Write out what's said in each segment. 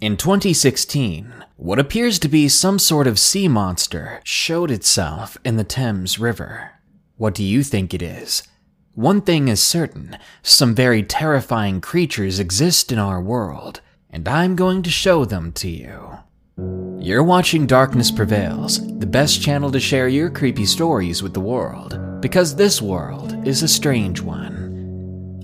In 2016, what appears to be some sort of sea monster showed itself in the Thames River. What do you think it is? One thing is certain some very terrifying creatures exist in our world, and I'm going to show them to you. You're watching Darkness Prevails, the best channel to share your creepy stories with the world, because this world is a strange one.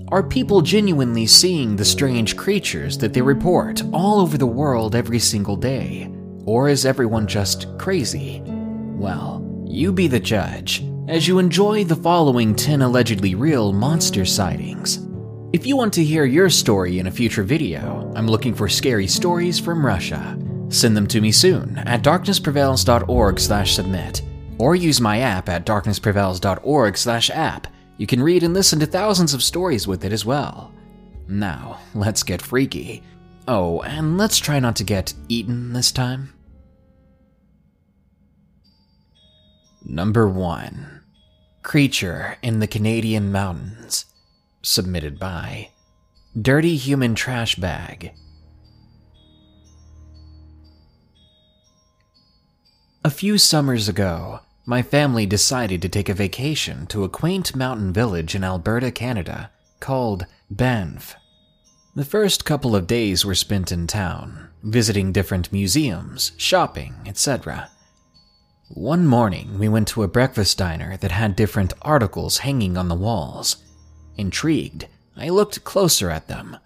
Are people genuinely seeing the strange creatures that they report all over the world every single day? Or is everyone just crazy? Well, you be the judge as you enjoy the following 10 allegedly real monster sightings. If you want to hear your story in a future video, I'm looking for scary stories from Russia. Send them to me soon at darknessprevails.org/submit or use my app at darknessprevails.org/app. You can read and listen to thousands of stories with it as well. Now, let's get freaky. Oh, and let's try not to get eaten this time. Number 1 Creature in the Canadian Mountains. Submitted by Dirty Human Trash Bag. A few summers ago, my family decided to take a vacation to a quaint mountain village in Alberta, Canada, called Banff. The first couple of days were spent in town, visiting different museums, shopping, etc. One morning, we went to a breakfast diner that had different articles hanging on the walls. Intrigued, I looked closer at them.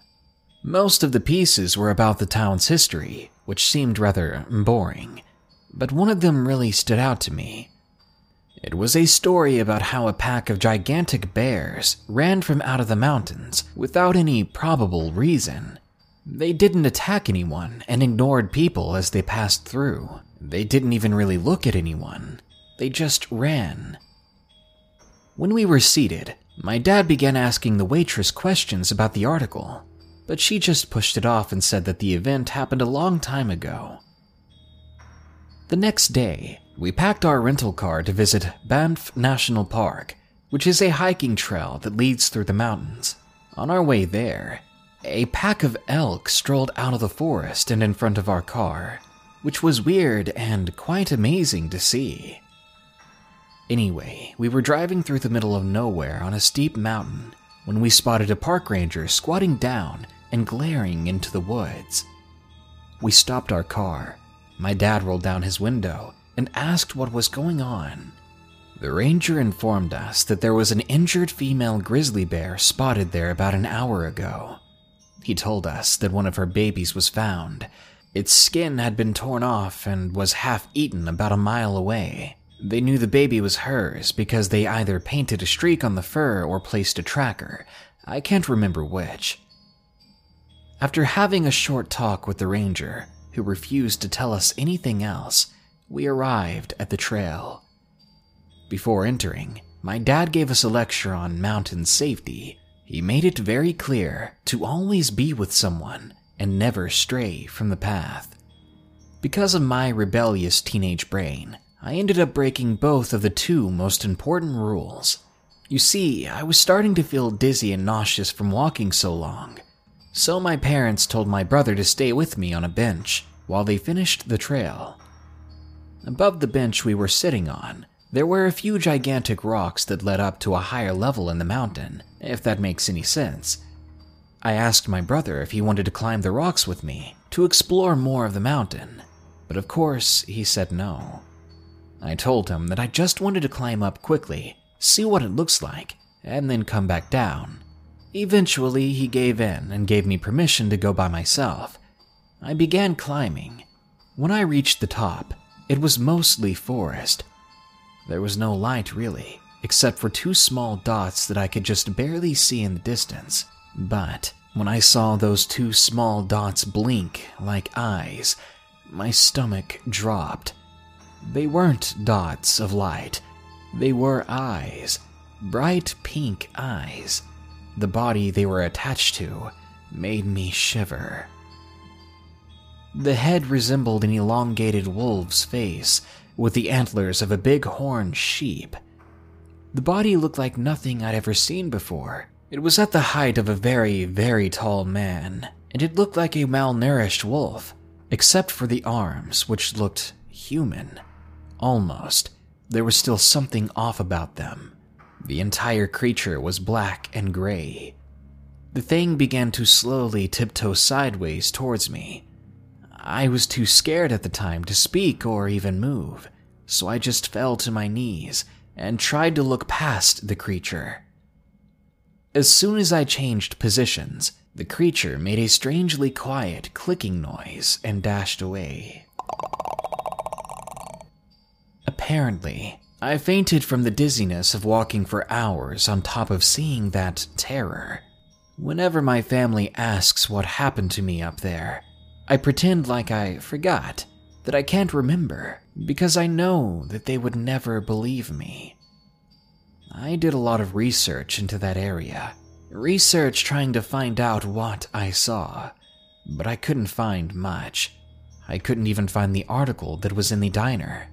Most of the pieces were about the town's history, which seemed rather boring, but one of them really stood out to me. It was a story about how a pack of gigantic bears ran from out of the mountains without any probable reason. They didn't attack anyone and ignored people as they passed through. They didn't even really look at anyone. They just ran. When we were seated, my dad began asking the waitress questions about the article, but she just pushed it off and said that the event happened a long time ago. The next day, we packed our rental car to visit Banff National Park, which is a hiking trail that leads through the mountains. On our way there, a pack of elk strolled out of the forest and in front of our car which was weird and quite amazing to see. Anyway, we were driving through the middle of nowhere on a steep mountain when we spotted a park ranger squatting down and glaring into the woods. We stopped our car. My dad rolled down his window and asked what was going on. The ranger informed us that there was an injured female grizzly bear spotted there about an hour ago. He told us that one of her babies was found its skin had been torn off and was half eaten about a mile away. They knew the baby was hers because they either painted a streak on the fur or placed a tracker. I can't remember which. After having a short talk with the ranger, who refused to tell us anything else, we arrived at the trail. Before entering, my dad gave us a lecture on mountain safety. He made it very clear to always be with someone and never stray from the path. Because of my rebellious teenage brain, I ended up breaking both of the two most important rules. You see, I was starting to feel dizzy and nauseous from walking so long, so my parents told my brother to stay with me on a bench while they finished the trail. Above the bench we were sitting on, there were a few gigantic rocks that led up to a higher level in the mountain, if that makes any sense. I asked my brother if he wanted to climb the rocks with me to explore more of the mountain, but of course he said no. I told him that I just wanted to climb up quickly, see what it looks like, and then come back down. Eventually, he gave in and gave me permission to go by myself. I began climbing. When I reached the top, it was mostly forest. There was no light really, except for two small dots that I could just barely see in the distance. But When I saw those two small dots blink like eyes, my stomach dropped. They weren't dots of light, they were eyes, bright pink eyes. The body they were attached to made me shiver. The head resembled an elongated wolf's face, with the antlers of a big horned sheep. The body looked like nothing I'd ever seen before. It was at the height of a very, very tall man, and it looked like a malnourished wolf, except for the arms, which looked human. Almost. There was still something off about them. The entire creature was black and gray. The thing began to slowly tiptoe sideways towards me. I was too scared at the time to speak or even move, so I just fell to my knees and tried to look past the creature. As soon as I changed positions, the creature made a strangely quiet clicking noise and dashed away. Apparently, I fainted from the dizziness of walking for hours on top of seeing that terror. Whenever my family asks what happened to me up there, I pretend like I forgot, that I can't remember, because I know that they would never believe me. I did a lot of research into that area. Research trying to find out what I saw. But I couldn't find much. I couldn't even find the article that was in the diner.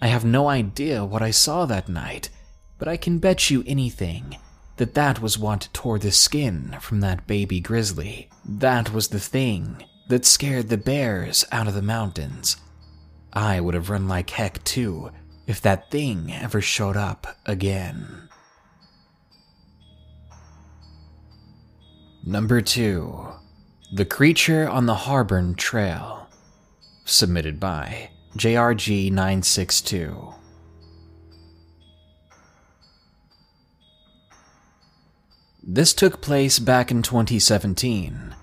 I have no idea what I saw that night, but I can bet you anything that that was what tore the skin from that baby grizzly. That was the thing that scared the bears out of the mountains. I would have run like heck too if that thing ever showed up again. Number 2 The Creature on the Harborne Trail. Submitted by JRG 962. This took place back in 2017.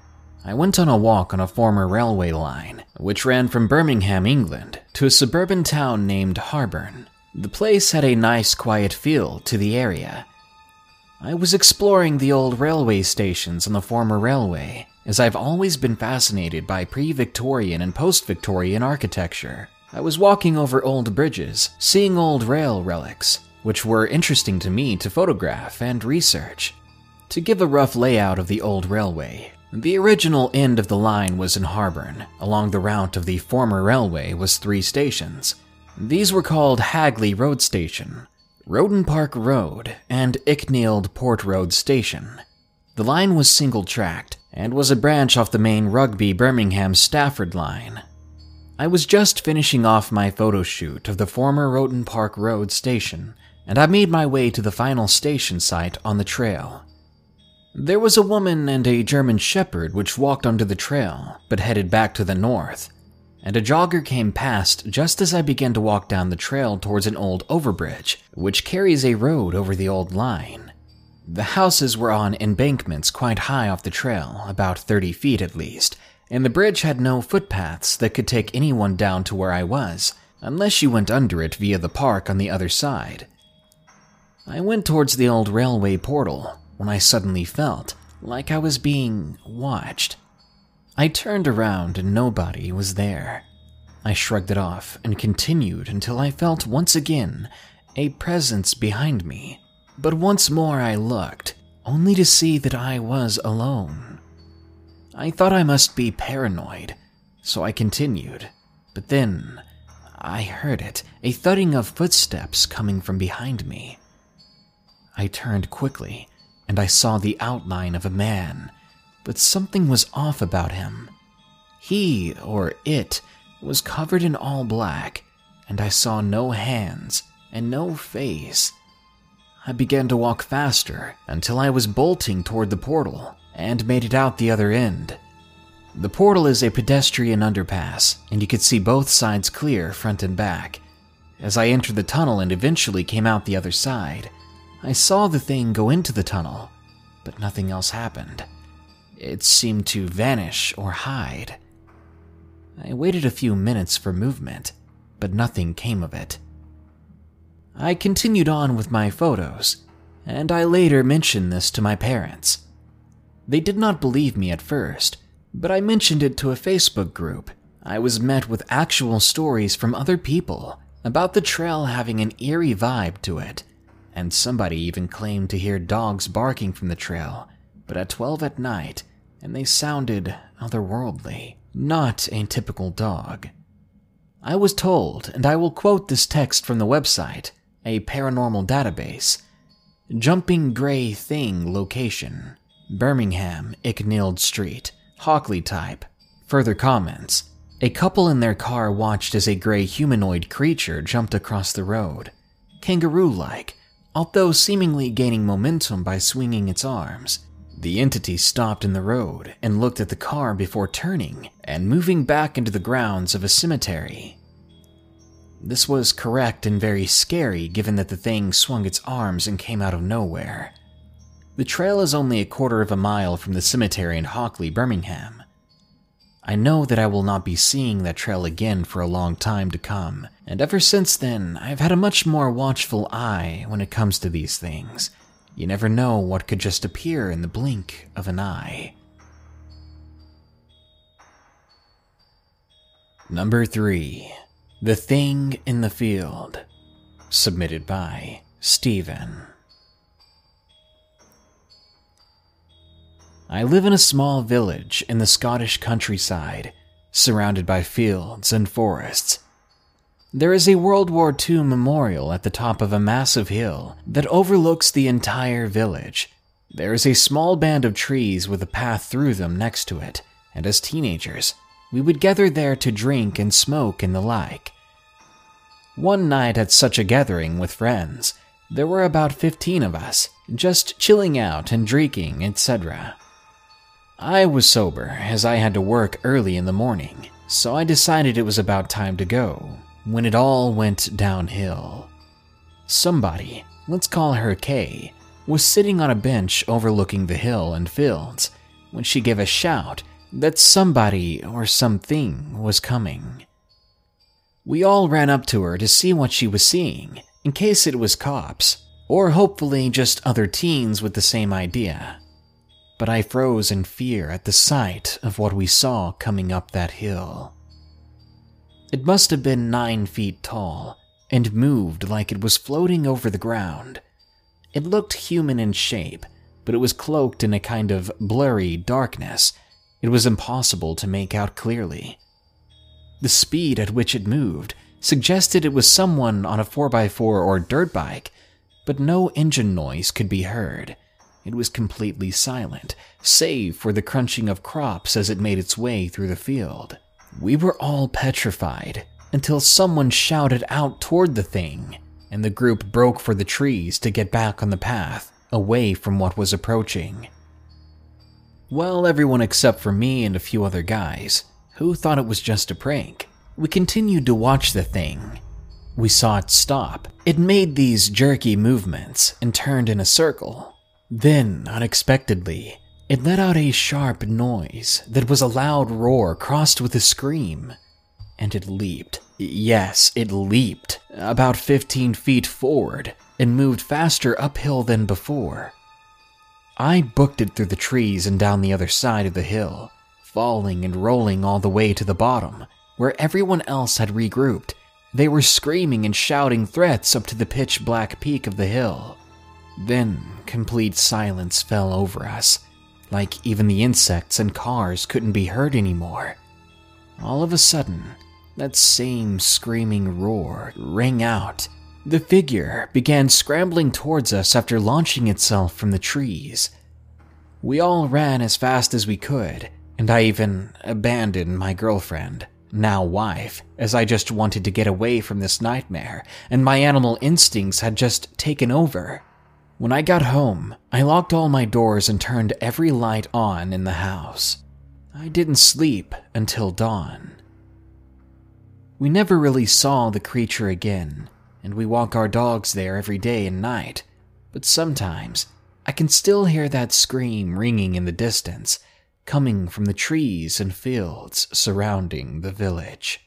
I went on a walk on a former railway line, which ran from Birmingham, England, to a suburban town named Harborne. The place had a nice, quiet feel to the area. I was exploring the old railway stations on the former railway, as I've always been fascinated by pre Victorian and post Victorian architecture. I was walking over old bridges, seeing old rail relics, which were interesting to me to photograph and research. To give a rough layout of the old railway, the original end of the line was in Harborne. Along the route of the former railway was three stations. These were called Hagley Road Station, Rotton Park Road, and Icknield Port Road Station. The line was single tracked and was a branch off the main Rugby Birmingham Stafford line. I was just finishing off my photo shoot of the former Rotton Park Road station, and I made my way to the final station site on the trail. There was a woman and a German shepherd which walked onto the trail, but headed back to the north, and a jogger came past just as I began to walk down the trail towards an old overbridge, which carries a road over the old line. The houses were on embankments quite high off the trail, about 30 feet at least, and the bridge had no footpaths that could take anyone down to where I was, unless you went under it via the park on the other side. I went towards the old railway portal, when I suddenly felt like I was being watched. I turned around and nobody was there. I shrugged it off and continued until I felt once again a presence behind me. But once more I looked, only to see that I was alone. I thought I must be paranoid, so I continued. But then I heard it a thudding of footsteps coming from behind me. I turned quickly and I saw the outline of a man, but something was off about him. He, or it, was covered in all black, and I saw no hands and no face. I began to walk faster until I was bolting toward the portal and made it out the other end. The portal is a pedestrian underpass, and you could see both sides clear front and back. As I entered the tunnel and eventually came out the other side, I saw the thing go into the tunnel, but nothing else happened. It seemed to vanish or hide. I waited a few minutes for movement, but nothing came of it. I continued on with my photos, and I later mentioned this to my parents. They did not believe me at first, but I mentioned it to a Facebook group. I was met with actual stories from other people about the trail having an eerie vibe to it, and somebody even claimed to hear dogs barking from the trail, but at 12 at night, and they sounded otherworldly, not a typical dog. I was told, and I will quote this text from the website, a paranormal database Jumping Gray Thing location Birmingham, Icknield Street, Hockley type. Further comments A couple in their car watched as a gray humanoid creature jumped across the road, kangaroo like, although seemingly gaining momentum by swinging its arms. The entity stopped in the road and looked at the car before turning and moving back into the grounds of a cemetery. This was correct and very scary given that the thing swung its arms and came out of nowhere. The trail is only a quarter of a mile from the cemetery in Hockley, Birmingham. I know that I will not be seeing that trail again for a long time to come, and ever since then, I've had a much more watchful eye when it comes to these things. You never know what could just appear in the blink of an eye. Number 3 the Thing in the Field. Submitted by Stephen. I live in a small village in the Scottish countryside, surrounded by fields and forests. There is a World War II memorial at the top of a massive hill that overlooks the entire village. There is a small band of trees with a path through them next to it, and as teenagers, we would gather there to drink and smoke and the like. One night at such a gathering with friends, there were about 15 of us, just chilling out and drinking, etc. I was sober as I had to work early in the morning, so I decided it was about time to go when it all went downhill. Somebody, let's call her Kay, was sitting on a bench overlooking the hill and fields when she gave a shout that somebody or something was coming. We all ran up to her to see what she was seeing, in case it was cops, or hopefully just other teens with the same idea. But I froze in fear at the sight of what we saw coming up that hill. It must have been nine feet tall and moved like it was floating over the ground. It looked human in shape, but it was cloaked in a kind of blurry darkness it was impossible to make out clearly. The speed at which it moved suggested it was someone on a 4x4 or dirt bike, but no engine noise could be heard. It was completely silent, save for the crunching of crops as it made its way through the field. We were all petrified until someone shouted out toward the thing, and the group broke for the trees to get back on the path, away from what was approaching. Well, everyone except for me and a few other guys, who thought it was just a prank, we continued to watch the thing. We saw it stop. It made these jerky movements and turned in a circle. Then, unexpectedly, it let out a sharp noise that was a loud roar crossed with a scream. And it leaped. Yes, it leaped about 15 feet forward and moved faster uphill than before. I booked it through the trees and down the other side of the hill, falling and rolling all the way to the bottom, where everyone else had regrouped. They were screaming and shouting threats up to the pitch black peak of the hill. Then, complete silence fell over us, like even the insects and cars couldn't be heard anymore. All of a sudden, that same screaming roar rang out the figure began scrambling towards us after launching itself from the trees. We all ran as fast as we could, and I even abandoned my girlfriend, now wife, as I just wanted to get away from this nightmare, and my animal instincts had just taken over. When I got home, I locked all my doors and turned every light on in the house. I didn't sleep until dawn. We never really saw the creature again, and we walk our dogs there every day and night. But sometimes I can still hear that scream ringing in the distance, coming from the trees and fields surrounding the village.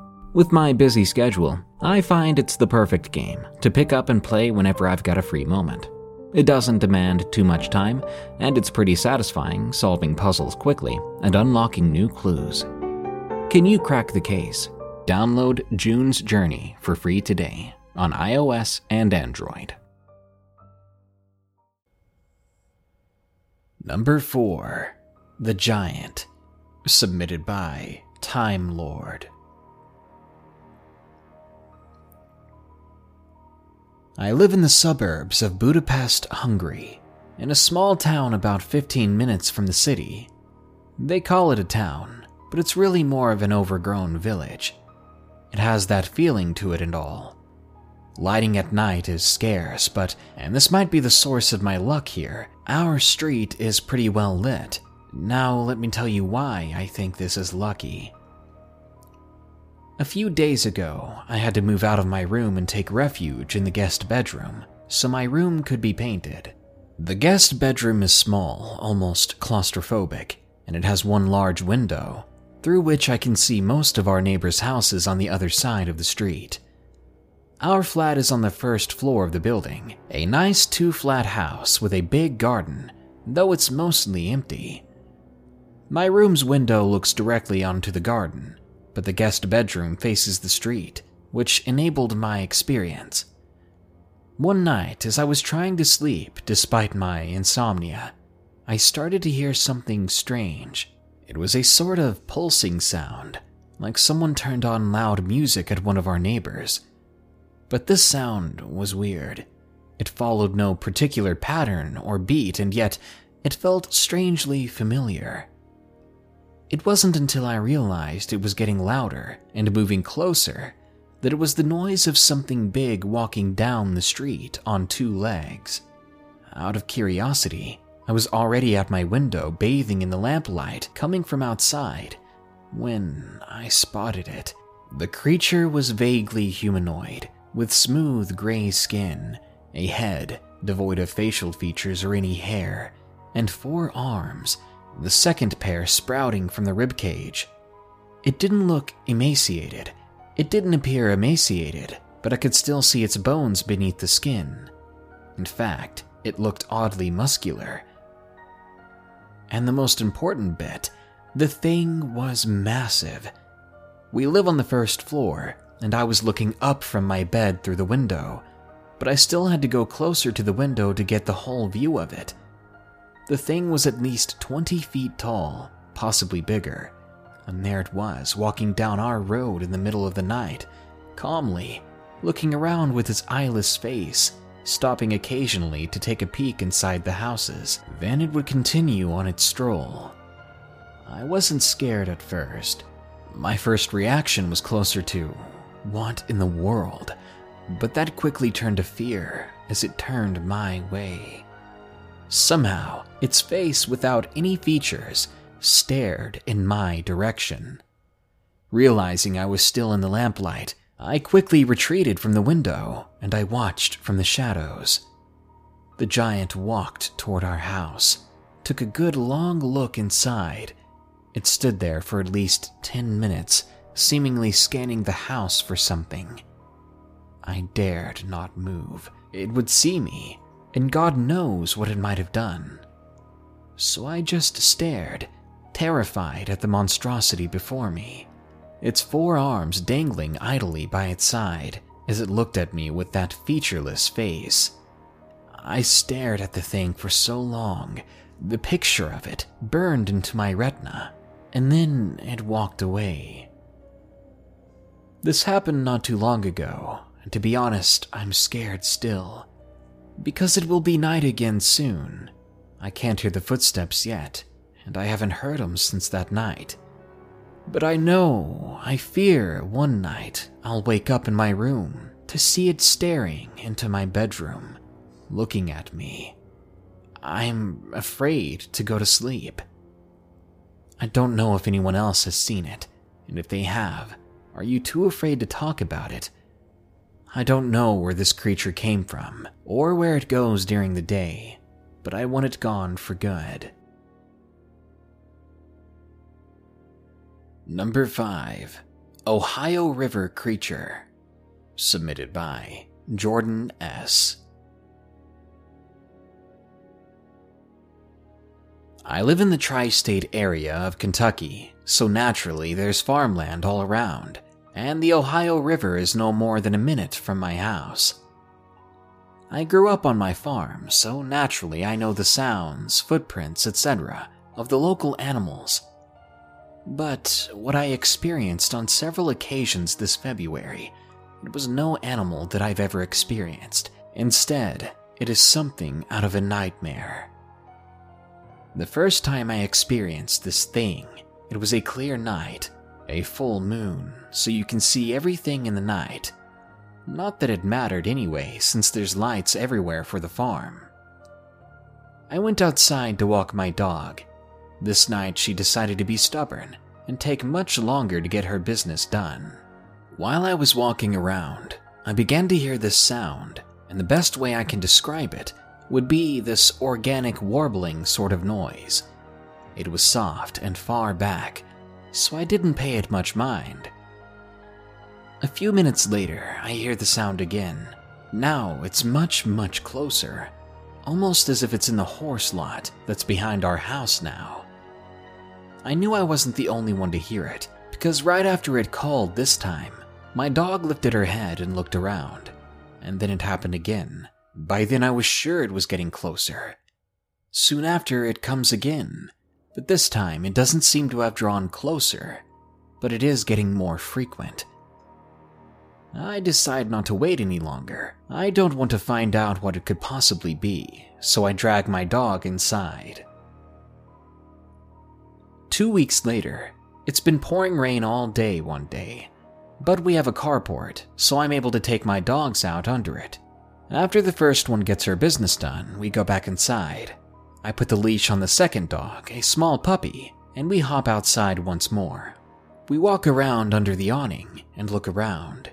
With my busy schedule, I find it's the perfect game to pick up and play whenever I've got a free moment. It doesn't demand too much time, and it's pretty satisfying solving puzzles quickly and unlocking new clues. Can you crack the case? Download June's Journey for free today on iOS and Android. Number 4 The Giant, submitted by Time Lord. I live in the suburbs of Budapest, Hungary, in a small town about 15 minutes from the city. They call it a town, but it's really more of an overgrown village. It has that feeling to it and all. Lighting at night is scarce, but, and this might be the source of my luck here, our street is pretty well lit. Now, let me tell you why I think this is lucky. A few days ago, I had to move out of my room and take refuge in the guest bedroom, so my room could be painted. The guest bedroom is small, almost claustrophobic, and it has one large window, through which I can see most of our neighbors' houses on the other side of the street. Our flat is on the first floor of the building, a nice two flat house with a big garden, though it's mostly empty. My room's window looks directly onto the garden, but the guest bedroom faces the street, which enabled my experience. One night, as I was trying to sleep despite my insomnia, I started to hear something strange. It was a sort of pulsing sound, like someone turned on loud music at one of our neighbors. But this sound was weird. It followed no particular pattern or beat, and yet it felt strangely familiar. It wasn't until I realized it was getting louder and moving closer that it was the noise of something big walking down the street on two legs. Out of curiosity, I was already at my window bathing in the lamplight coming from outside when I spotted it. The creature was vaguely humanoid, with smooth gray skin, a head devoid of facial features or any hair, and four arms the second pair sprouting from the rib cage. It didn't look emaciated. It didn't appear emaciated, but I could still see its bones beneath the skin. In fact, it looked oddly muscular. And the most important bit the thing was massive. We live on the first floor, and I was looking up from my bed through the window, but I still had to go closer to the window to get the whole view of it. The thing was at least 20 feet tall, possibly bigger. And there it was, walking down our road in the middle of the night, calmly, looking around with its eyeless face, stopping occasionally to take a peek inside the houses. Then it would continue on its stroll. I wasn't scared at first. My first reaction was closer to, what in the world? But that quickly turned to fear as it turned my way. Somehow, its face, without any features, stared in my direction. Realizing I was still in the lamplight, I quickly retreated from the window and I watched from the shadows. The giant walked toward our house, took a good long look inside. It stood there for at least 10 minutes, seemingly scanning the house for something. I dared not move. It would see me, and God knows what it might have done. So I just stared, terrified at the monstrosity before me, its four arms dangling idly by its side as it looked at me with that featureless face. I stared at the thing for so long, the picture of it burned into my retina, and then it walked away. This happened not too long ago, and to be honest, I'm scared still. Because it will be night again soon. I can't hear the footsteps yet, and I haven't heard them since that night. But I know, I fear one night I'll wake up in my room to see it staring into my bedroom, looking at me. I'm afraid to go to sleep. I don't know if anyone else has seen it, and if they have, are you too afraid to talk about it? I don't know where this creature came from, or where it goes during the day, but I want it gone for good. Number 5 Ohio River Creature. Submitted by Jordan S. I live in the tri state area of Kentucky, so naturally there's farmland all around, and the Ohio River is no more than a minute from my house. I grew up on my farm, so naturally I know the sounds, footprints, etc. of the local animals. But what I experienced on several occasions this February, it was no animal that I've ever experienced. Instead, it is something out of a nightmare. The first time I experienced this thing, it was a clear night, a full moon, so you can see everything in the night. Not that it mattered anyway, since there's lights everywhere for the farm. I went outside to walk my dog. This night she decided to be stubborn and take much longer to get her business done. While I was walking around, I began to hear this sound, and the best way I can describe it would be this organic warbling sort of noise. It was soft and far back, so I didn't pay it much mind. A few minutes later, I hear the sound again. Now it's much, much closer, almost as if it's in the horse lot that's behind our house now. I knew I wasn't the only one to hear it, because right after it called this time, my dog lifted her head and looked around, and then it happened again. By then, I was sure it was getting closer. Soon after, it comes again, but this time it doesn't seem to have drawn closer, but it is getting more frequent. I decide not to wait any longer. I don't want to find out what it could possibly be, so I drag my dog inside. Two weeks later, it's been pouring rain all day one day, but we have a carport, so I'm able to take my dogs out under it. After the first one gets her business done, we go back inside. I put the leash on the second dog, a small puppy, and we hop outside once more. We walk around under the awning and look around.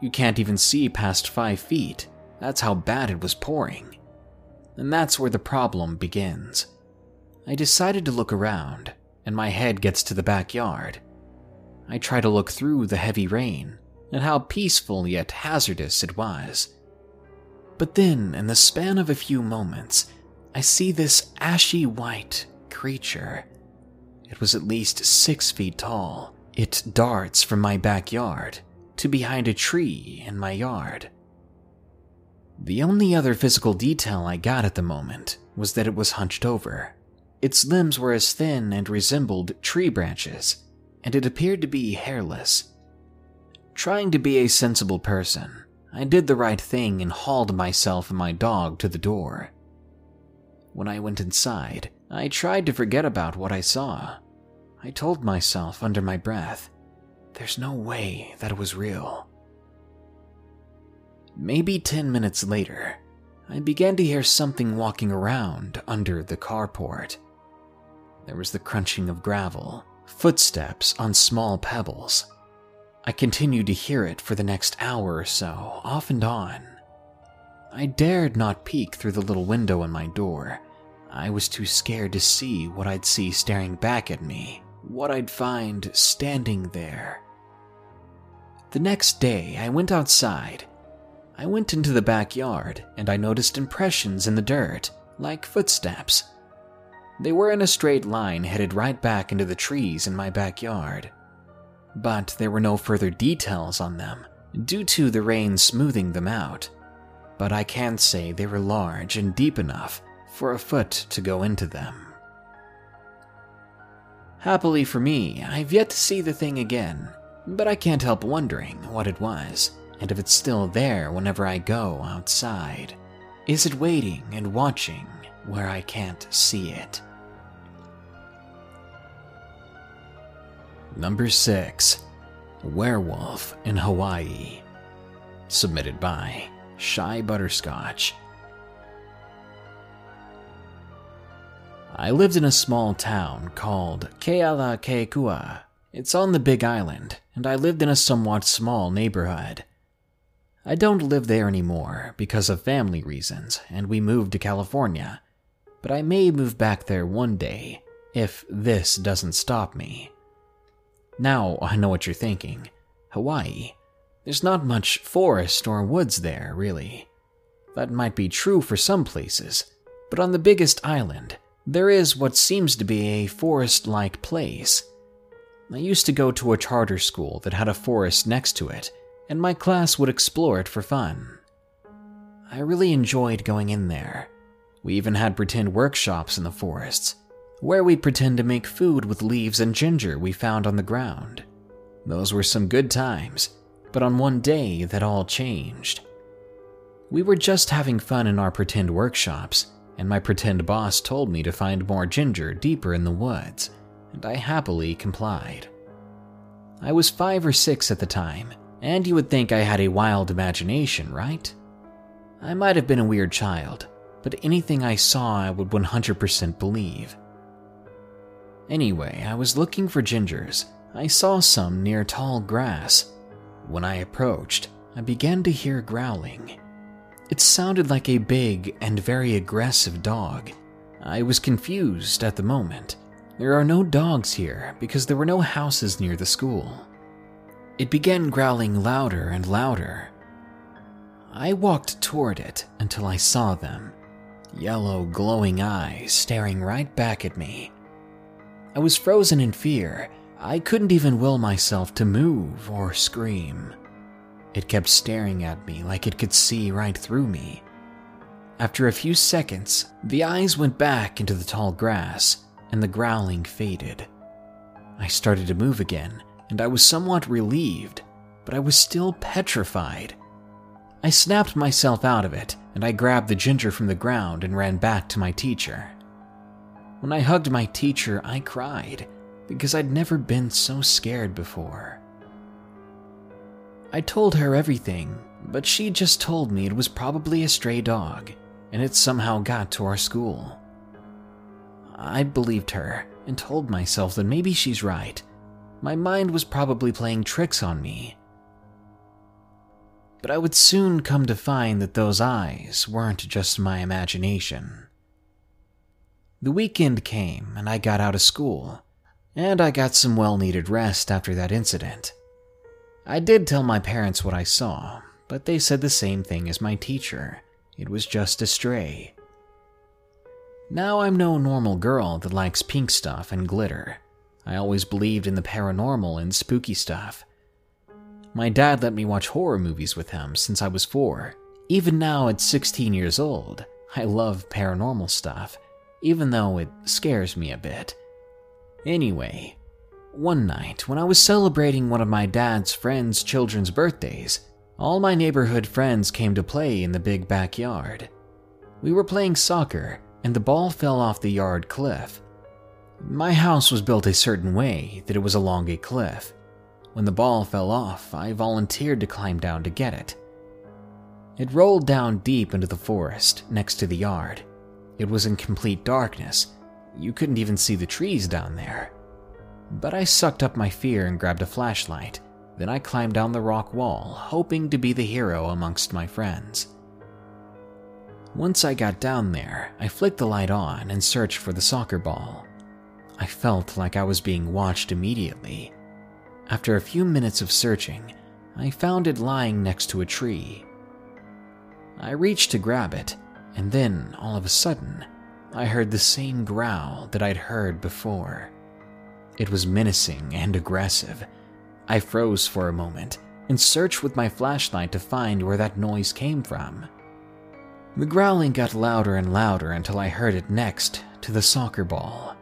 You can't even see past five feet, that's how bad it was pouring. And that's where the problem begins. I decided to look around, and my head gets to the backyard. I try to look through the heavy rain, and how peaceful yet hazardous it was. But then, in the span of a few moments, I see this ashy white creature. It was at least six feet tall. It darts from my backyard to behind a tree in my yard. The only other physical detail I got at the moment was that it was hunched over. Its limbs were as thin and resembled tree branches, and it appeared to be hairless. Trying to be a sensible person, I did the right thing and hauled myself and my dog to the door. When I went inside, I tried to forget about what I saw. I told myself under my breath, there's no way that it was real. Maybe 10 minutes later, I began to hear something walking around under the carport. There was the crunching of gravel, footsteps on small pebbles, I continued to hear it for the next hour or so, off and on. I dared not peek through the little window in my door. I was too scared to see what I'd see staring back at me, what I'd find standing there. The next day, I went outside. I went into the backyard and I noticed impressions in the dirt, like footsteps. They were in a straight line headed right back into the trees in my backyard but there were no further details on them, due to the rain smoothing them out. But I can say they were large and deep enough for a foot to go into them. Happily for me, I've yet to see the thing again, but I can't help wondering what it was and if it's still there whenever I go outside. Is it waiting and watching where I can't see it? Number 6 Werewolf in Hawaii. Submitted by Shy Butterscotch. I lived in a small town called Kealakekua. It's on the Big Island, and I lived in a somewhat small neighborhood. I don't live there anymore because of family reasons, and we moved to California. But I may move back there one day, if this doesn't stop me. Now I know what you're thinking Hawaii. There's not much forest or woods there, really. That might be true for some places, but on the biggest island, there is what seems to be a forest like place. I used to go to a charter school that had a forest next to it and my class would explore it for fun. I really enjoyed going in there. We even had pretend workshops in the forests, where we'd pretend to make food with leaves and ginger we found on the ground. Those were some good times, but on one day that all changed. We were just having fun in our pretend workshops, and my pretend boss told me to find more ginger deeper in the woods, and I happily complied. I was five or six at the time, and you would think I had a wild imagination, right? I might have been a weird child, but anything I saw I would 100% believe. Anyway, I was looking for gingers. I saw some near tall grass. When I approached, I began to hear growling. It sounded like a big and very aggressive dog. I was confused at the moment. There are no dogs here because there were no houses near the school. It began growling louder and louder. I walked toward it until I saw them yellow, glowing eyes staring right back at me. I was frozen in fear. I couldn't even will myself to move or scream. It kept staring at me like it could see right through me. After a few seconds, the eyes went back into the tall grass and the growling faded. I started to move again, and I was somewhat relieved, but I was still petrified. I snapped myself out of it, and I grabbed the ginger from the ground and ran back to my teacher. When I hugged my teacher, I cried because I'd never been so scared before. I told her everything, but she just told me it was probably a stray dog and it somehow got to our school. I believed her and told myself that maybe she's right my mind was probably playing tricks on me. But I would soon come to find that those eyes weren't just my imagination. The weekend came and I got out of school, and I got some well needed rest after that incident. I did tell my parents what I saw, but they said the same thing as my teacher it was just a stray. Now I'm no normal girl that likes pink stuff and glitter. I always believed in the paranormal and spooky stuff. My dad let me watch horror movies with him since I was four. Even now, at 16 years old, I love paranormal stuff, even though it scares me a bit. Anyway, one night when I was celebrating one of my dad's friends' children's birthdays, all my neighborhood friends came to play in the big backyard. We were playing soccer, and the ball fell off the yard cliff. My house was built a certain way that it was along a cliff. When the ball fell off, I volunteered to climb down to get it. It rolled down deep into the forest next to the yard. It was in complete darkness. You couldn't even see the trees down there. But I sucked up my fear and grabbed a flashlight. Then I climbed down the rock wall, hoping to be the hero amongst my friends. Once I got down there, I flicked the light on and searched for the soccer ball. I felt like I was being watched immediately. After a few minutes of searching, I found it lying next to a tree. I reached to grab it, and then, all of a sudden, I heard the same growl that I'd heard before. It was menacing and aggressive. I froze for a moment and searched with my flashlight to find where that noise came from. The growling got louder and louder until I heard it next to the soccer ball.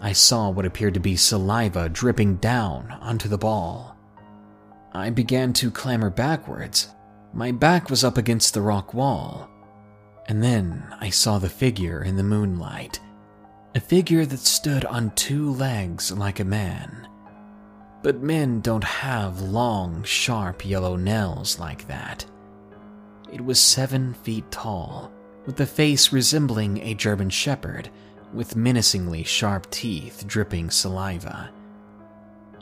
I saw what appeared to be saliva dripping down onto the ball. I began to clamber backwards. My back was up against the rock wall. And then I saw the figure in the moonlight. A figure that stood on two legs like a man. But men don't have long, sharp yellow nails like that. It was seven feet tall, with a face resembling a German shepherd, with menacingly sharp teeth dripping saliva.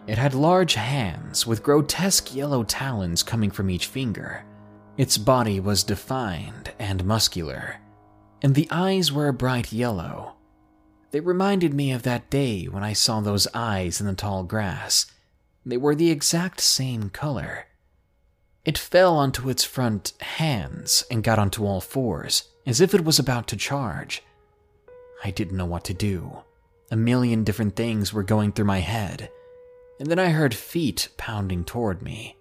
It had large hands with grotesque yellow talons coming from each finger. Its body was defined and muscular, and the eyes were a bright yellow. They reminded me of that day when I saw those eyes in the tall grass they were the exact same color. It fell onto its front hands and got onto all fours, as if it was about to charge. I didn't know what to do. A million different things were going through my head, and then I heard feet pounding toward me.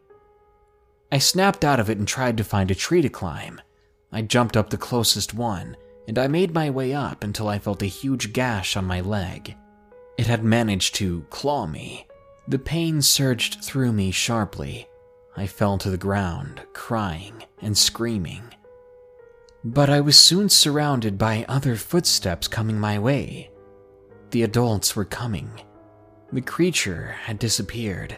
I snapped out of it and tried to find a tree to climb. I jumped up the closest one, and I made my way up until I felt a huge gash on my leg. It had managed to claw me, the pain surged through me sharply. I fell to the ground, crying and screaming. But I was soon surrounded by other footsteps coming my way. The adults were coming. The creature had disappeared.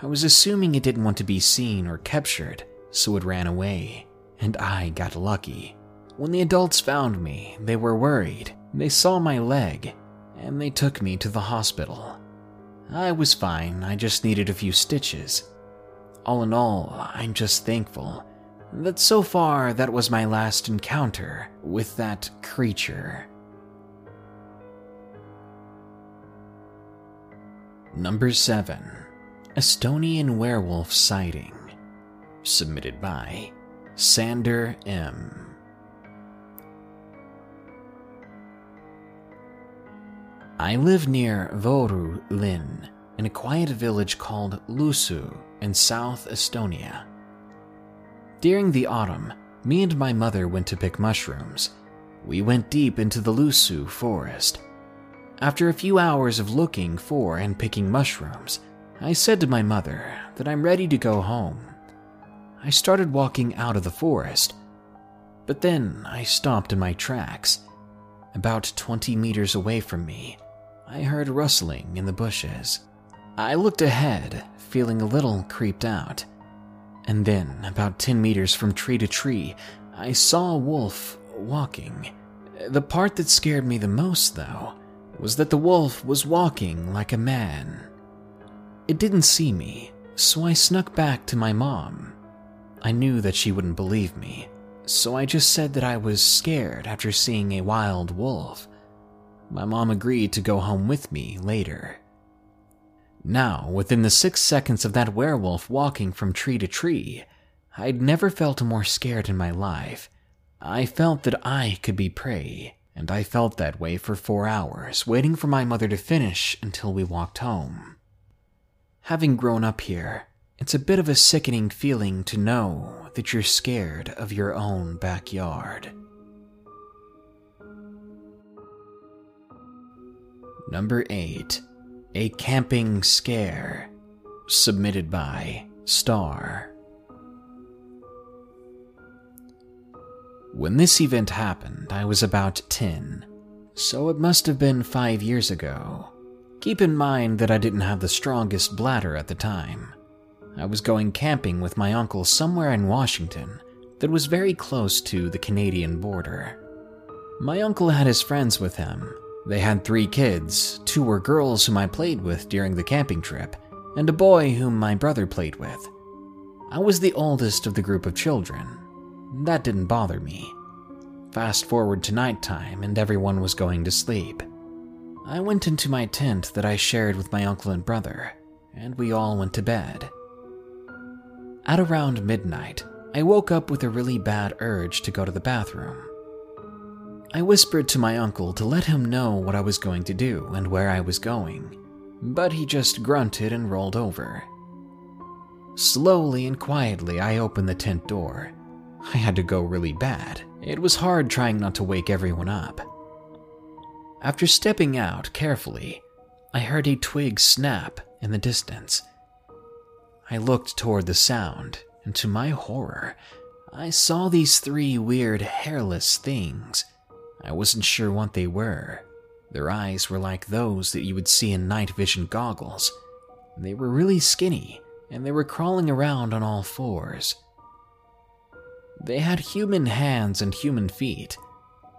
I was assuming it didn't want to be seen or captured, so it ran away, and I got lucky. When the adults found me, they were worried. They saw my leg, and they took me to the hospital. I was fine, I just needed a few stitches. All in all, I'm just thankful that so far that was my last encounter with that creature. Number 7 Estonian Werewolf Sighting. Submitted by Sander M. I live near Võru Linn, in a quiet village called Lusu in South Estonia. During the autumn, me and my mother went to pick mushrooms. We went deep into the Lusu forest. After a few hours of looking for and picking mushrooms, I said to my mother that I'm ready to go home. I started walking out of the forest, but then I stopped in my tracks. About 20 meters away from me, I heard rustling in the bushes. I looked ahead, feeling a little creeped out. And then, about 10 meters from tree to tree, I saw a wolf walking. The part that scared me the most, though, was that the wolf was walking like a man. It didn't see me, so I snuck back to my mom. I knew that she wouldn't believe me, so I just said that I was scared after seeing a wild wolf. My mom agreed to go home with me later. Now, within the six seconds of that werewolf walking from tree to tree, I'd never felt more scared in my life. I felt that I could be prey, and I felt that way for four hours, waiting for my mother to finish until we walked home. Having grown up here, it's a bit of a sickening feeling to know that you're scared of your own backyard. Number 8 A Camping Scare. Submitted by Star. When this event happened, I was about 10, so it must have been five years ago. Keep in mind that I didn't have the strongest bladder at the time. I was going camping with my uncle somewhere in Washington that was very close to the Canadian border. My uncle had his friends with him, they had three kids two were girls whom I played with during the camping trip, and a boy whom my brother played with. I was the oldest of the group of children. That didn't bother me. Fast forward to nighttime, and everyone was going to sleep. I went into my tent that I shared with my uncle and brother, and we all went to bed. At around midnight, I woke up with a really bad urge to go to the bathroom. I whispered to my uncle to let him know what I was going to do and where I was going, but he just grunted and rolled over. Slowly and quietly, I opened the tent door. I had to go really bad. It was hard trying not to wake everyone up. After stepping out carefully, I heard a twig snap in the distance. I looked toward the sound, and to my horror, I saw these three weird hairless things. I wasn't sure what they were. Their eyes were like those that you would see in night vision goggles. They were really skinny, and they were crawling around on all fours. They had human hands and human feet,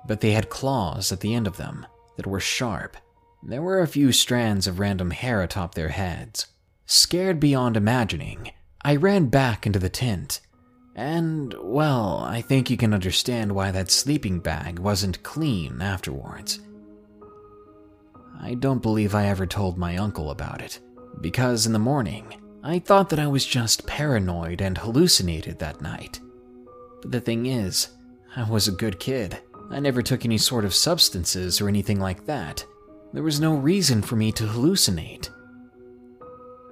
but they had claws at the end of them that were sharp. There were a few strands of random hair atop their heads. Scared beyond imagining, I ran back into the tent. And, well, I think you can understand why that sleeping bag wasn't clean afterwards. I don't believe I ever told my uncle about it, because in the morning, I thought that I was just paranoid and hallucinated that night. But the thing is, I was a good kid. I never took any sort of substances or anything like that. There was no reason for me to hallucinate.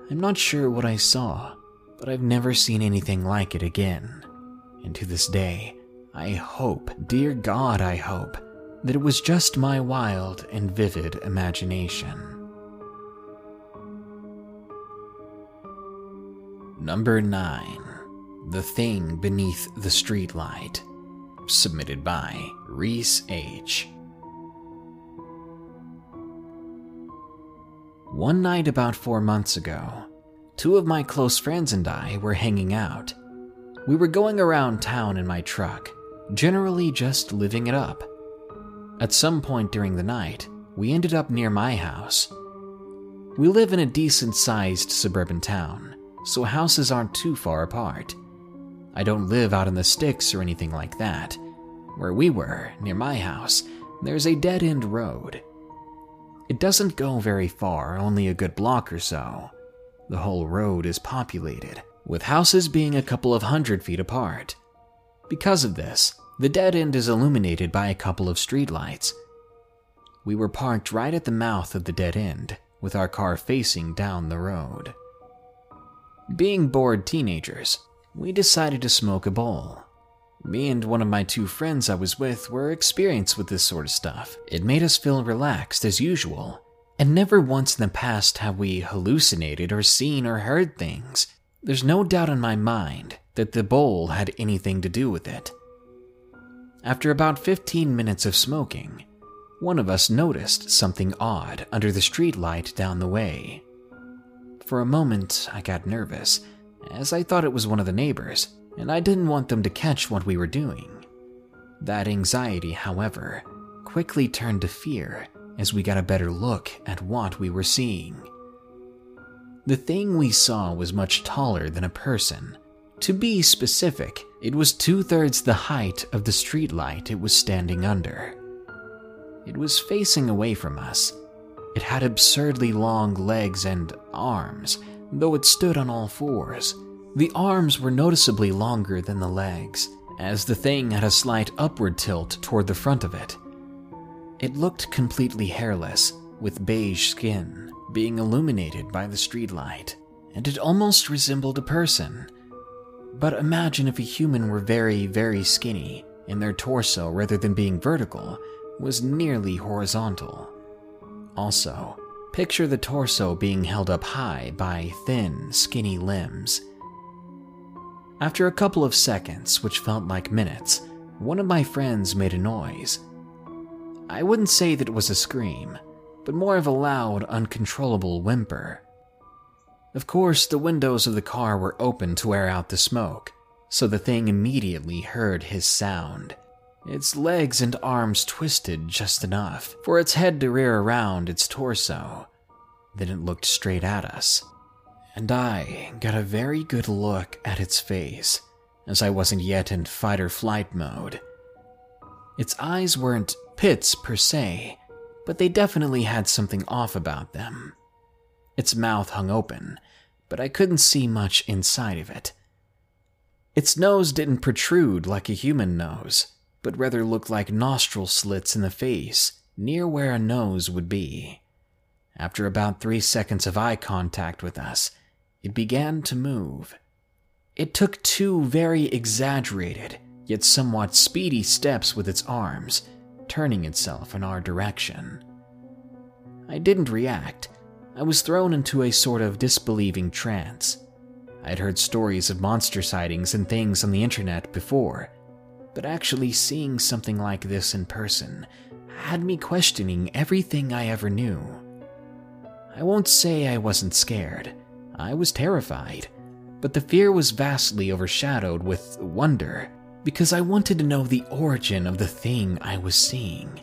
I'm not sure what I saw, but I've never seen anything like it again. And to this day, I hope, dear God, I hope, that it was just my wild and vivid imagination. Number 9 The Thing Beneath the Streetlight. Submitted by Reese H. One night about four months ago, two of my close friends and I were hanging out. We were going around town in my truck, generally just living it up. At some point during the night, we ended up near my house. We live in a decent sized suburban town, so houses aren't too far apart. I don't live out in the sticks or anything like that. Where we were, near my house, there's a dead end road. It doesn't go very far, only a good block or so. The whole road is populated, with houses being a couple of hundred feet apart. Because of this, the dead end is illuminated by a couple of streetlights. We were parked right at the mouth of the dead end, with our car facing down the road. Being bored teenagers, we decided to smoke a bowl. Me and one of my two friends I was with were experienced with this sort of stuff. It made us feel relaxed as usual, and never once in the past have we hallucinated or seen or heard things. There's no doubt in my mind that the bowl had anything to do with it. After about 15 minutes of smoking, one of us noticed something odd under the streetlight down the way. For a moment, I got nervous, as I thought it was one of the neighbors, and I didn't want them to catch what we were doing. That anxiety, however, quickly turned to fear as we got a better look at what we were seeing. The thing we saw was much taller than a person. To be specific, it was two thirds the height of the streetlight it was standing under. It was facing away from us. It had absurdly long legs and arms, though it stood on all fours. The arms were noticeably longer than the legs, as the thing had a slight upward tilt toward the front of it. It looked completely hairless, with beige skin, being illuminated by the streetlight, and it almost resembled a person. But imagine if a human were very, very skinny, and their torso, rather than being vertical, was nearly horizontal. Also, picture the torso being held up high by thin, skinny limbs after a couple of seconds, which felt like minutes, one of my friends made a noise. I wouldn't say that it was a scream, but more of a loud, uncontrollable whimper. Of course, the windows of the car were open to air out the smoke, so the thing immediately heard his sound. Its legs and arms twisted just enough for its head to rear around its torso. Then it looked straight at us and I got a very good look at its face, as I wasn't yet in fight or flight mode. Its eyes weren't pits per se, but they definitely had something off about them. Its mouth hung open, but I couldn't see much inside of it. Its nose didn't protrude like a human nose, but rather looked like nostril slits in the face, near where a nose would be. After about three seconds of eye contact with us, it began to move. It took two very exaggerated, yet somewhat speedy steps with its arms, turning itself in our direction. I didn't react. I was thrown into a sort of disbelieving trance. I'd heard stories of monster sightings and things on the internet before, but actually seeing something like this in person had me questioning everything I ever knew. I won't say I wasn't scared, I was terrified, but the fear was vastly overshadowed with wonder because I wanted to know the origin of the thing I was seeing.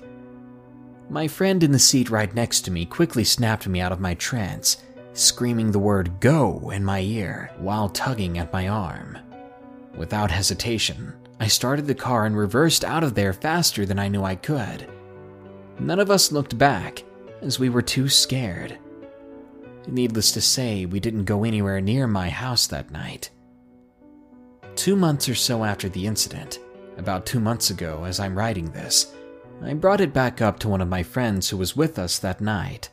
My friend in the seat right next to me quickly snapped me out of my trance, screaming the word go in my ear while tugging at my arm. Without hesitation, I started the car and reversed out of there faster than I knew I could. None of us looked back, as we were too scared. Needless to say, we didn't go anywhere near my house that night. Two months or so after the incident, about two months ago as I'm writing this, I brought it back up to one of my friends who was with us that night.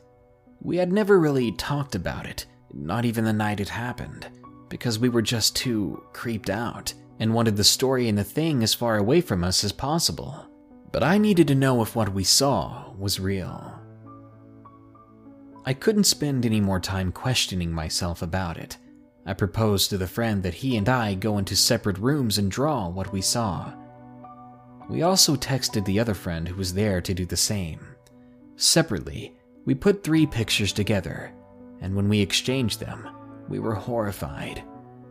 We had never really talked about it, not even the night it happened, because we were just too creeped out and wanted the story and the thing as far away from us as possible. But I needed to know if what we saw was real. I couldn't spend any more time questioning myself about it. I proposed to the friend that he and I go into separate rooms and draw what we saw. We also texted the other friend who was there to do the same. Separately, we put three pictures together, and when we exchanged them, we were horrified.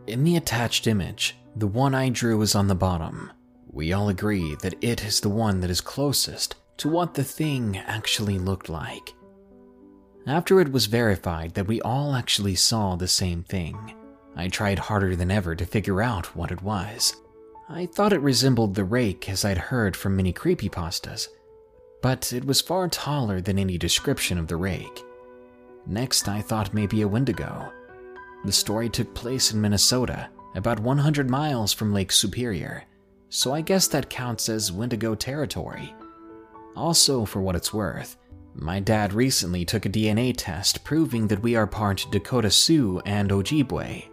In the attached image, the one I drew is on the bottom. We all agree that it is the one that is closest to what the thing actually looked like. After it was verified that we all actually saw the same thing, I tried harder than ever to figure out what it was. I thought it resembled the rake as I'd heard from many creepypastas, but it was far taller than any description of the rake. Next, I thought maybe a wendigo. The story took place in Minnesota, about 100 miles from Lake Superior, so I guess that counts as wendigo territory. Also, for what it's worth, my dad recently took a DNA test proving that we are part Dakota Sioux and Ojibwe.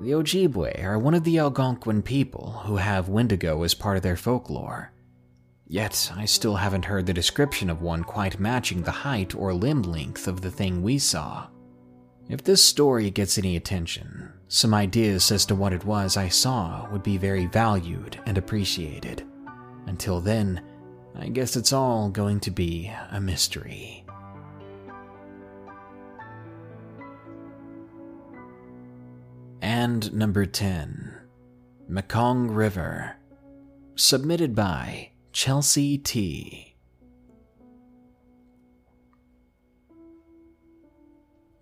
The Ojibwe are one of the Algonquin people who have Wendigo as part of their folklore. Yet, I still haven't heard the description of one quite matching the height or limb length of the thing we saw. If this story gets any attention, some ideas as to what it was I saw would be very valued and appreciated. Until then, I guess it's all going to be a mystery. And number 10 Mekong River. Submitted by Chelsea T.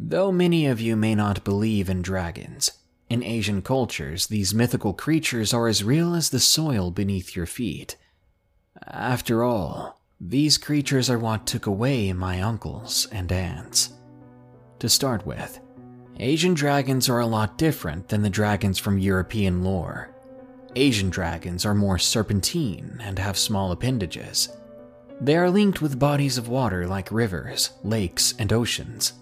Though many of you may not believe in dragons, in Asian cultures, these mythical creatures are as real as the soil beneath your feet. After all, these creatures are what took away my uncles and aunts. To start with, Asian dragons are a lot different than the dragons from European lore. Asian dragons are more serpentine and have small appendages. They are linked with bodies of water like rivers, lakes, and oceans.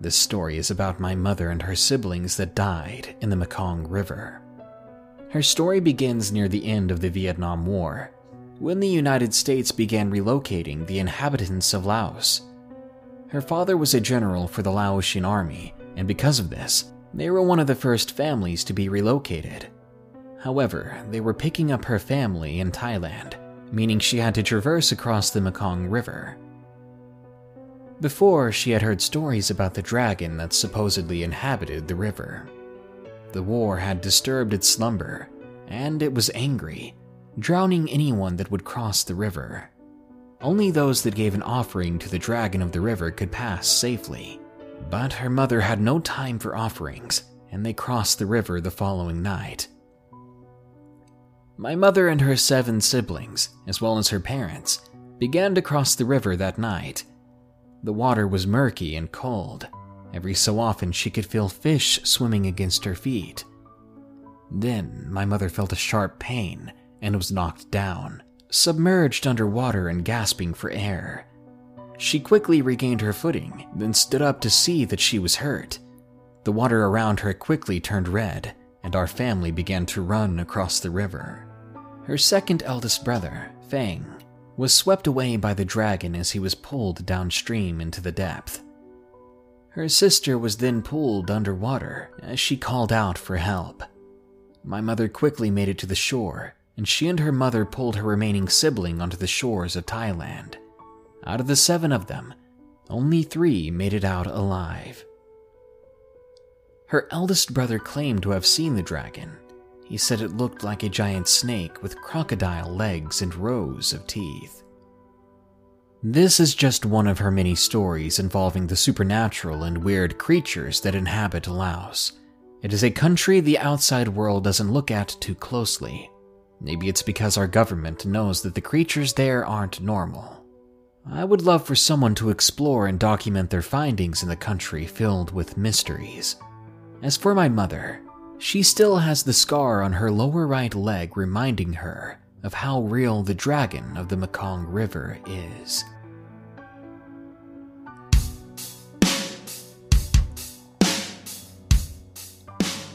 This story is about my mother and her siblings that died in the Mekong River. Her story begins near the end of the Vietnam War when the United States began relocating the inhabitants of Laos. Her father was a general for the Laotian army, and because of this, they were one of the first families to be relocated. However, they were picking up her family in Thailand, meaning she had to traverse across the Mekong River. Before, she had heard stories about the dragon that supposedly inhabited the river. The war had disturbed its slumber, and it was angry drowning anyone that would cross the river. Only those that gave an offering to the dragon of the river could pass safely. But her mother had no time for offerings, and they crossed the river the following night. My mother and her seven siblings, as well as her parents, began to cross the river that night. The water was murky and cold. Every so often, she could feel fish swimming against her feet. Then, my mother felt a sharp pain and was knocked down, submerged underwater and gasping for air. She quickly regained her footing, then stood up to see that she was hurt. The water around her quickly turned red, and our family began to run across the river. Her second eldest brother, Fang, was swept away by the dragon as he was pulled downstream into the depth. Her sister was then pulled underwater as she called out for help. My mother quickly made it to the shore, and she and her mother pulled her remaining sibling onto the shores of Thailand. Out of the seven of them, only three made it out alive. Her eldest brother claimed to have seen the dragon. He said it looked like a giant snake with crocodile legs and rows of teeth. This is just one of her many stories involving the supernatural and weird creatures that inhabit Laos. It is a country the outside world doesn't look at too closely. Maybe it's because our government knows that the creatures there aren't normal. I would love for someone to explore and document their findings in the country filled with mysteries. As for my mother, she still has the scar on her lower right leg reminding her of how real the dragon of the Mekong River is.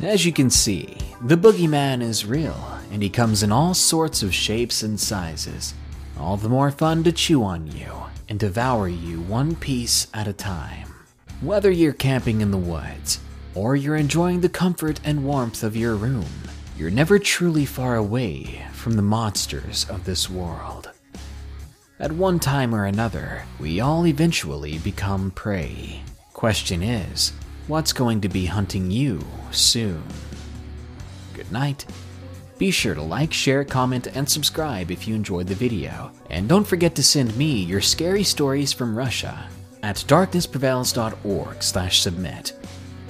As you can see, the boogeyman is real, and he comes in all sorts of shapes and sizes, all the more fun to chew on you and devour you one piece at a time. Whether you're camping in the woods, or you're enjoying the comfort and warmth of your room, you're never truly far away from the monsters of this world. At one time or another, we all eventually become prey. Question is, what's going to be hunting you soon? Good night. Be sure to like, share, comment, and subscribe if you enjoyed the video. And don't forget to send me your scary stories from Russia at darknessprevails.org/submit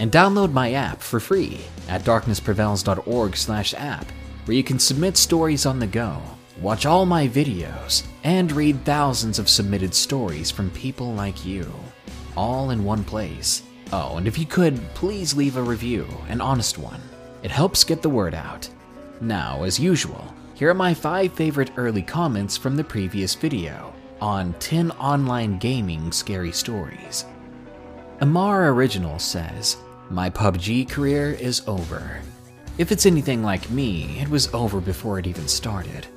and download my app for free at darknessprevails.org/app where you can submit stories on the go, watch all my videos, and read thousands of submitted stories from people like you, all in one place. Oh, and if you could, please leave a review, an honest one. It helps get the word out. Now, as usual, here are my 5 favorite early comments from the previous video on 10 online gaming scary stories. Amar Original says, My PUBG career is over. If it's anything like me, it was over before it even started.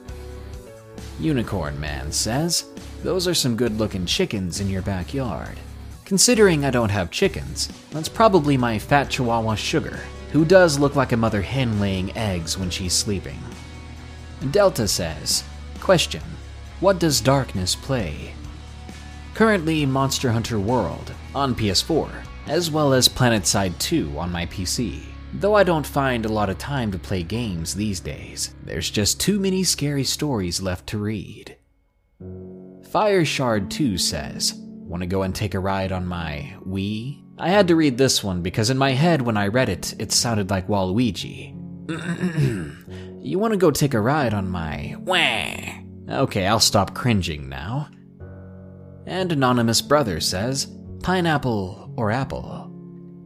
Unicorn Man says, Those are some good looking chickens in your backyard. Considering I don't have chickens, that's probably my fat chihuahua Sugar, who does look like a mother hen laying eggs when she's sleeping. Delta says, Question What does Darkness play? Currently, Monster Hunter World on PS4, as well as PlanetSide 2 on my PC. Though I don't find a lot of time to play games these days, there's just too many scary stories left to read. Fire Shard 2 says, Want to go and take a ride on my Wii? I had to read this one because in my head when I read it, it sounded like Waluigi. you want to go take a ride on my Wah? Okay, I'll stop cringing now. And Anonymous Brother says, Pineapple or apple?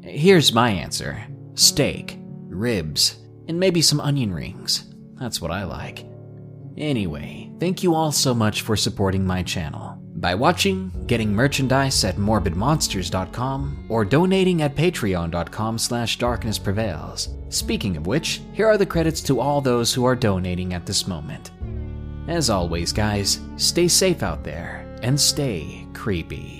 Here's my answer steak, ribs, and maybe some onion rings. That's what I like. Anyway, thank you all so much for supporting my channel by watching, getting merchandise at morbidmonsters.com, or donating at patreon.com slash darknessprevails. Speaking of which, here are the credits to all those who are donating at this moment. As always, guys, stay safe out there and stay creepy.